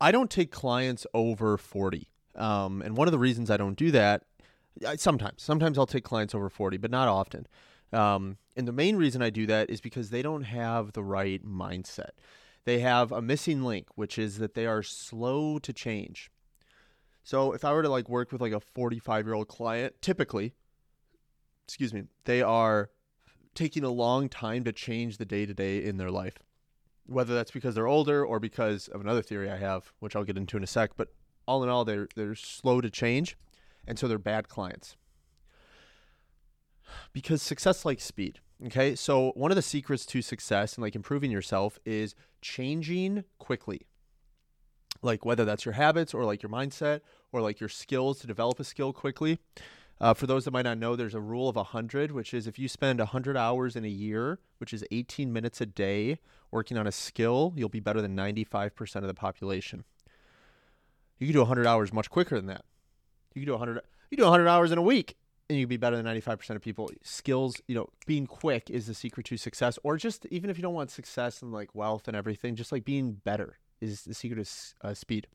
I don't take clients over 40. Um, and one of the reasons I don't do that, I, sometimes, sometimes I'll take clients over 40, but not often. Um, and the main reason I do that is because they don't have the right mindset. They have a missing link, which is that they are slow to change. So if I were to like work with like a 45 year old client, typically, excuse me, they are taking a long time to change the day to day in their life. Whether that's because they're older or because of another theory I have, which I'll get into in a sec, but all in all, they're they're slow to change, and so they're bad clients. Because success likes speed. Okay, so one of the secrets to success and like improving yourself is changing quickly. Like whether that's your habits or like your mindset or like your skills to develop a skill quickly. Uh, for those that might not know, there's a rule of 100, which is if you spend 100 hours in a year, which is 18 minutes a day, working on a skill, you'll be better than 95% of the population. You can do 100 hours much quicker than that. You can do 100 you do 100 hours in a week and you can be better than 95% of people. Skills, you know, being quick is the secret to success or just even if you don't want success and like wealth and everything, just like being better is the secret of uh, speed.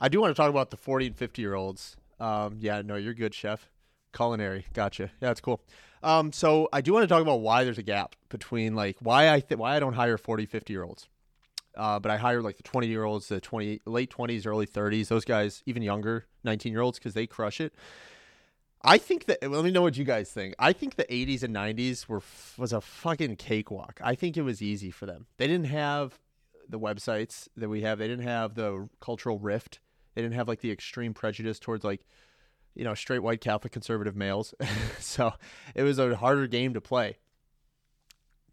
I do want to talk about the 40 and 50 year olds. Um, yeah, no, you're good, chef. Culinary, gotcha. Yeah, that's cool. Um, so I do want to talk about why there's a gap between like why I th- why I don't hire 40, 50 year olds. Uh, but I hire like the 20 year olds, the 20 late 20s, early 30s, those guys, even younger, 19 year olds, because they crush it. I think that. Let me know what you guys think. I think the 80s and 90s were was a fucking cakewalk. I think it was easy for them. They didn't have the websites that we have. They didn't have the cultural rift. They didn't have like the extreme prejudice towards like you know straight white Catholic conservative males. so it was a harder game to play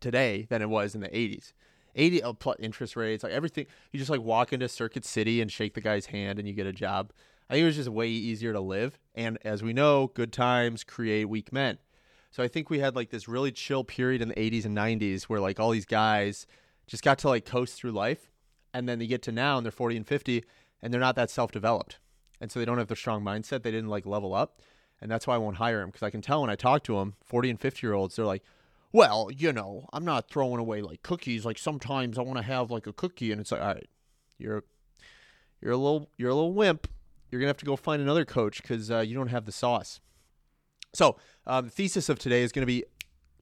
today than it was in the 80s. 80 uh, plus interest rates, like everything. You just like walk into Circuit City and shake the guy's hand and you get a job. I think it was just way easier to live. And as we know, good times create weak men. So I think we had like this really chill period in the 80s and 90s where like all these guys just got to like coast through life. And then they get to now and they're 40 and 50 and they're not that self developed. And so they don't have the strong mindset. They didn't like level up. And that's why I won't hire them because I can tell when I talk to them, 40 and 50 year olds, they're like, well, you know, I'm not throwing away like cookies. Like sometimes I want to have like a cookie, and it's like, all right, you're you're a little you're a little wimp. You're gonna have to go find another coach because uh, you don't have the sauce. So um, the thesis of today is going to be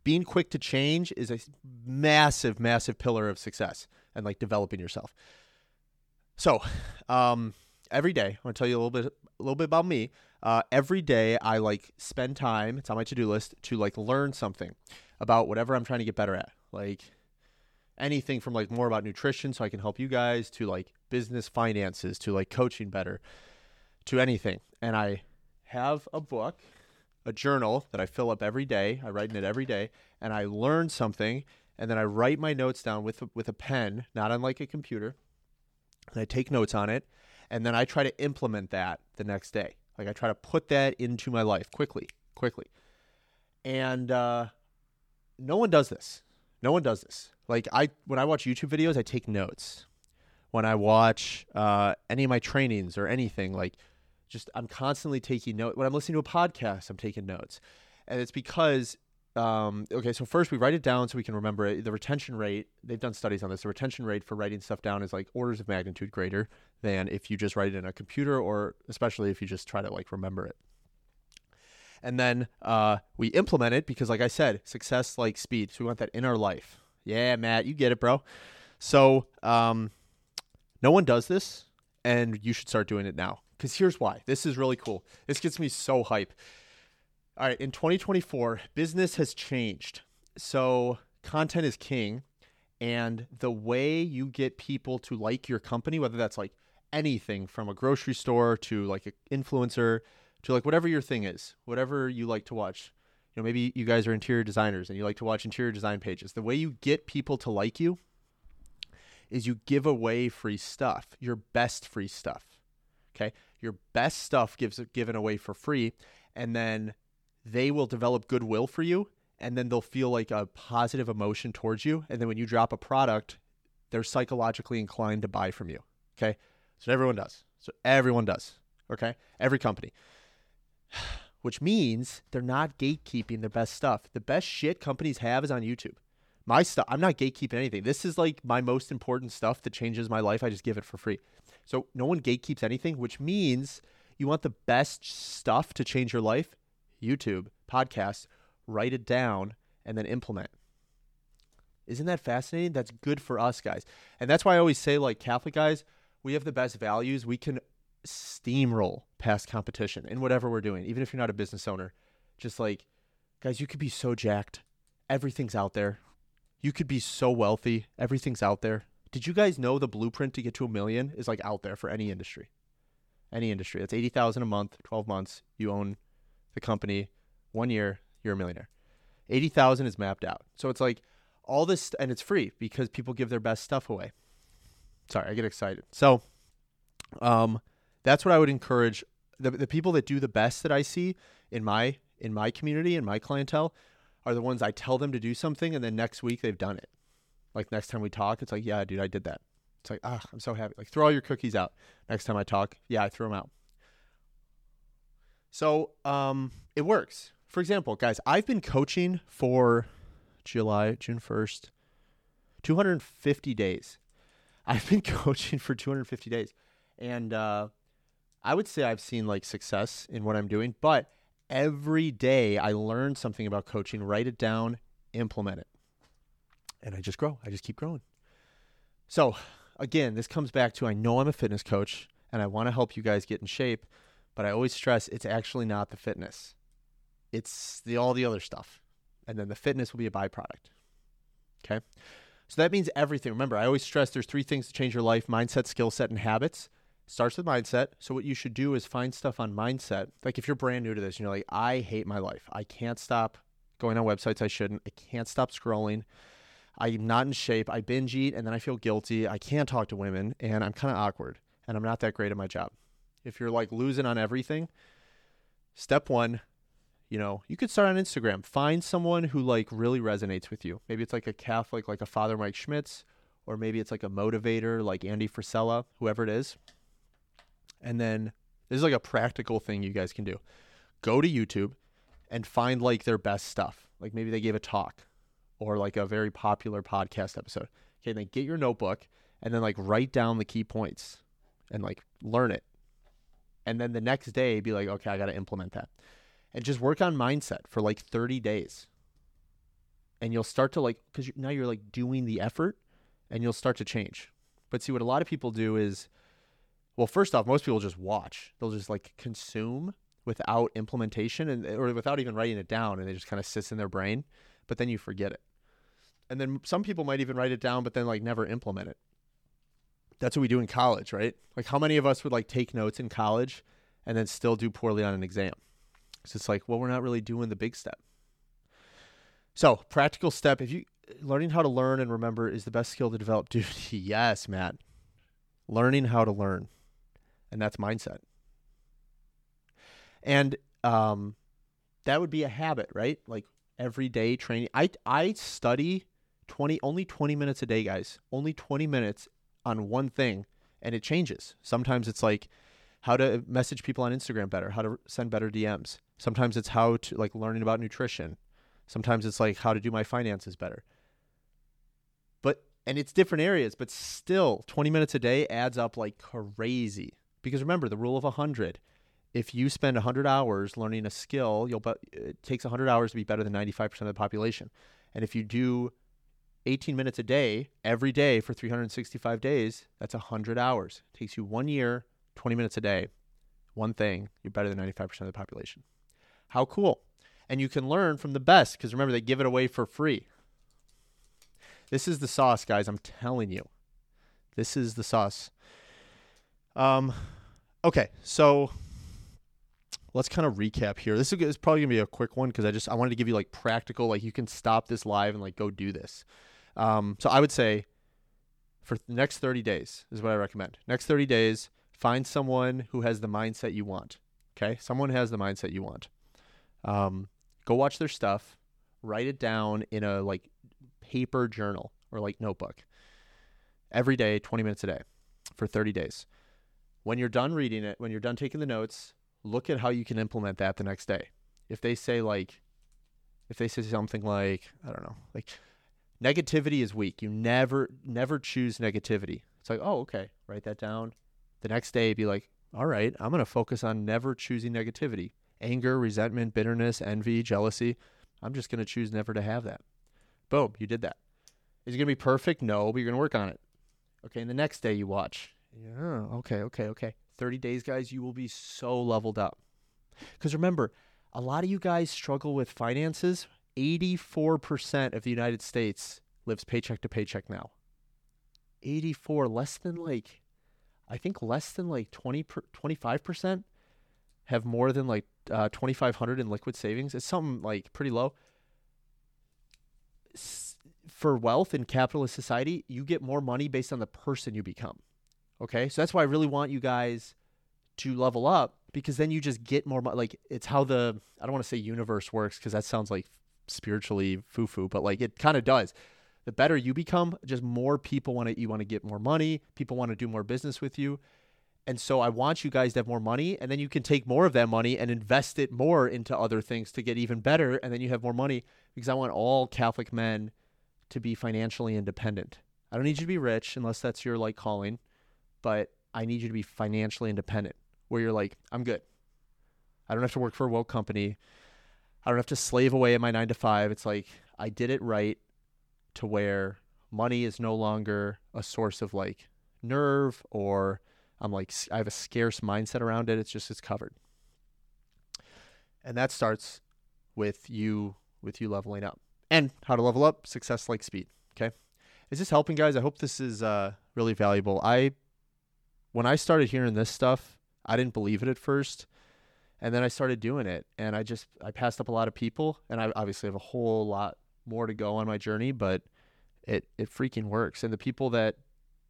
being quick to change is a massive, massive pillar of success and like developing yourself. So um, every day, I want to tell you a little bit, a little bit about me. Uh, every day, I like spend time. It's on my to do list to like learn something about whatever I'm trying to get better at. Like anything from like more about nutrition so I can help you guys to like business finances to like coaching better to anything. And I have a book, a journal that I fill up every day. I write in it every day and I learn something and then I write my notes down with with a pen, not on like a computer. And I take notes on it and then I try to implement that the next day. Like I try to put that into my life quickly, quickly. And uh no one does this. No one does this. Like I when I watch YouTube videos, I take notes. When I watch uh, any of my trainings or anything, like just I'm constantly taking notes. When I'm listening to a podcast, I'm taking notes, and it's because um, okay. So first we write it down so we can remember it. The retention rate they've done studies on this. The retention rate for writing stuff down is like orders of magnitude greater than if you just write it in a computer or especially if you just try to like remember it and then uh, we implement it because, like I said, success like speed. So we want that in our life. Yeah, Matt, you get it, bro. So um, no one does this, and you should start doing it now. Because here's why. This is really cool. This gets me so hype. All right, in 2024, business has changed. So content is king, and the way you get people to like your company, whether that's like anything from a grocery store to like an influencer to like whatever your thing is, whatever you like to watch. You know, maybe you guys are interior designers and you like to watch interior design pages. The way you get people to like you is you give away free stuff, your best free stuff. Okay? Your best stuff gives given away for free and then they will develop goodwill for you and then they'll feel like a positive emotion towards you and then when you drop a product, they're psychologically inclined to buy from you. Okay? So everyone does. So everyone does. Okay? Every company which means they're not gatekeeping their best stuff. The best shit companies have is on YouTube. My stuff, I'm not gatekeeping anything. This is like my most important stuff that changes my life. I just give it for free. So no one gatekeeps anything, which means you want the best stuff to change your life. YouTube, podcast, write it down and then implement. Isn't that fascinating? That's good for us guys. And that's why I always say like Catholic guys, we have the best values. We can steamroll past competition in whatever we're doing, even if you're not a business owner. Just like, guys, you could be so jacked. Everything's out there. You could be so wealthy. Everything's out there. Did you guys know the blueprint to get to a million is like out there for any industry? Any industry. That's 80,000 a month, 12 months. You own the company. One year, you're a millionaire. 80,000 is mapped out. So it's like all this and it's free because people give their best stuff away. Sorry, I get excited. So um that's what I would encourage the the people that do the best that I see in my in my community and my clientele are the ones I tell them to do something and then next week they've done it. Like next time we talk, it's like, yeah, dude, I did that. It's like, ah, I'm so happy. Like throw all your cookies out. Next time I talk, yeah, I throw them out. So, um it works. For example, guys, I've been coaching for July, June 1st, 250 days. I've been coaching for 250 days. And uh I would say I've seen like success in what I'm doing, but every day I learn something about coaching, write it down, implement it. And I just grow. I just keep growing. So, again, this comes back to I know I'm a fitness coach and I want to help you guys get in shape, but I always stress it's actually not the fitness. It's the all the other stuff. And then the fitness will be a byproduct. Okay? So that means everything. Remember, I always stress there's three things to change your life mindset, skill set, and habits starts with mindset. So what you should do is find stuff on mindset. Like if you're brand new to this and you're like, I hate my life. I can't stop going on websites I shouldn't. I can't stop scrolling. I'm not in shape. I binge eat and then I feel guilty. I can't talk to women and I'm kind of awkward and I'm not that great at my job. If you're like losing on everything, step 1, you know, you could start on Instagram. Find someone who like really resonates with you. Maybe it's like a Catholic like a Father Mike Schmitz or maybe it's like a motivator like Andy Frisella, whoever it is and then this is like a practical thing you guys can do. Go to YouTube and find like their best stuff. Like maybe they gave a talk or like a very popular podcast episode. Okay, then get your notebook and then like write down the key points and like learn it. And then the next day be like, okay, I got to implement that. And just work on mindset for like 30 days. And you'll start to like, because now you're like doing the effort and you'll start to change. But see, what a lot of people do is well, first off, most people just watch. They'll just like consume without implementation and or without even writing it down, and it just kind of sits in their brain. But then you forget it. And then some people might even write it down, but then like never implement it. That's what we do in college, right? Like, how many of us would like take notes in college and then still do poorly on an exam? So it's like, well, we're not really doing the big step. So, practical step if you learning how to learn and remember is the best skill to develop. Dude, yes, Matt. Learning how to learn and that's mindset. And um, that would be a habit, right? Like everyday training. I I study twenty only twenty minutes a day, guys. Only twenty minutes on one thing, and it changes. Sometimes it's like how to message people on Instagram better, how to send better DMs. Sometimes it's how to like learning about nutrition. Sometimes it's like how to do my finances better. But and it's different areas, but still 20 minutes a day adds up like crazy. Because remember, the rule of 100 if you spend 100 hours learning a skill, you'll be, it takes 100 hours to be better than 95% of the population. And if you do 18 minutes a day every day for 365 days, that's 100 hours. It takes you 1 year, 20 minutes a day. One thing, you're better than 95% of the population. How cool. And you can learn from the best because remember they give it away for free. This is the sauce, guys, I'm telling you. This is the sauce. Um, okay, so let's kind of recap here. This is probably gonna be a quick one because I just I wanted to give you like practical, like you can stop this live and like go do this. Um, so I would say for the next 30 days is what I recommend. Next 30 days, find someone who has the mindset you want. Okay, someone has the mindset you want. Um, go watch their stuff, write it down in a like paper journal or like notebook every day, 20 minutes a day for 30 days. When you're done reading it, when you're done taking the notes, look at how you can implement that the next day. If they say like if they say something like, I don't know, like Negativity is weak. You never never choose negativity. It's like, oh, okay, write that down. The next day, be like, all right, I'm going to focus on never choosing negativity, anger, resentment, bitterness, envy, jealousy. I'm just going to choose never to have that. Boom, you did that. Is it going to be perfect? No, but you're going to work on it. Okay, and the next day you watch. Yeah, okay, okay, okay. 30 days, guys, you will be so leveled up. Because remember, a lot of you guys struggle with finances. 84% of the United States lives paycheck to paycheck now. 84, less than like, I think less than like 20, 25% have more than like uh, 2,500 in liquid savings. It's something like pretty low. For wealth in capitalist society, you get more money based on the person you become. Okay. So that's why I really want you guys to level up because then you just get more money. Like it's how the, I don't want to say universe works because that sounds like spiritually foo foo, but like it kind of does. The better you become, just more people want to, you want to get more money. People want to do more business with you. And so I want you guys to have more money, and then you can take more of that money and invest it more into other things to get even better. And then you have more money because I want all Catholic men to be financially independent. I don't need you to be rich unless that's your like calling, but I need you to be financially independent where you're like, I'm good. I don't have to work for a woke company. I don't have to slave away at my nine to five. It's like I did it right to where money is no longer a source of like nerve or I'm like I have a scarce mindset around it. It's just it's covered. And that starts with you with you leveling up. And how to level up, success like speed. Okay. Is this helping guys? I hope this is uh, really valuable. I when I started hearing this stuff, I didn't believe it at first. And then I started doing it and I just I passed up a lot of people and I obviously have a whole lot more to go on my journey, but it it freaking works. And the people that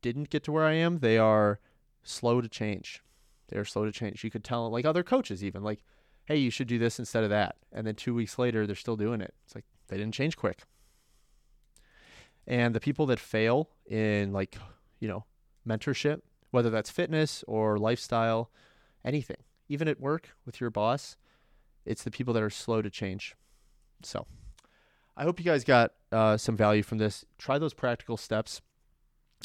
didn't get to where I am, they are slow to change. They're slow to change. You could tell like other coaches even like, "Hey, you should do this instead of that." And then 2 weeks later, they're still doing it. It's like they didn't change quick. And the people that fail in like, you know, mentorship, whether that's fitness or lifestyle, anything, even at work with your boss, it's the people that are slow to change. So, I hope you guys got uh, some value from this. Try those practical steps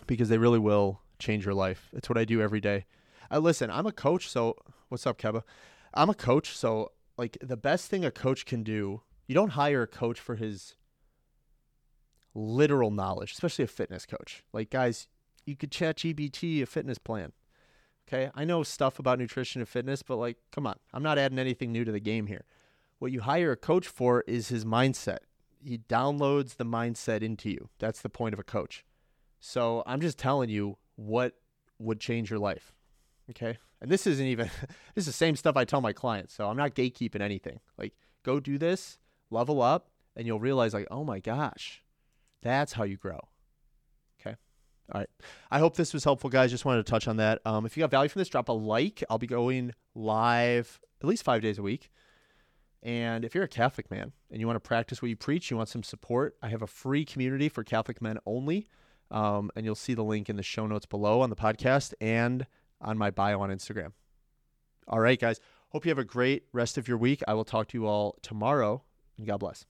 because they really will change your life. It's what I do every day. Uh, listen, I'm a coach, so what's up, Keba? I'm a coach, so like the best thing a coach can do, you don't hire a coach for his literal knowledge, especially a fitness coach. Like guys, you could ChatGPT a fitness plan. Okay, I know stuff about nutrition and fitness, but like, come on, I'm not adding anything new to the game here. What you hire a coach for is his mindset he downloads the mindset into you. That's the point of a coach. So I'm just telling you what would change your life. Okay. And this isn't even this is the same stuff I tell my clients. So I'm not gatekeeping anything. Like go do this, level up, and you'll realize like, oh my gosh, that's how you grow. All right. I hope this was helpful, guys. Just wanted to touch on that. Um, if you got value from this, drop a like. I'll be going live at least five days a week. And if you're a Catholic man and you want to practice what you preach, you want some support, I have a free community for Catholic men only. Um, and you'll see the link in the show notes below on the podcast and on my bio on Instagram. All right, guys. Hope you have a great rest of your week. I will talk to you all tomorrow, and God bless.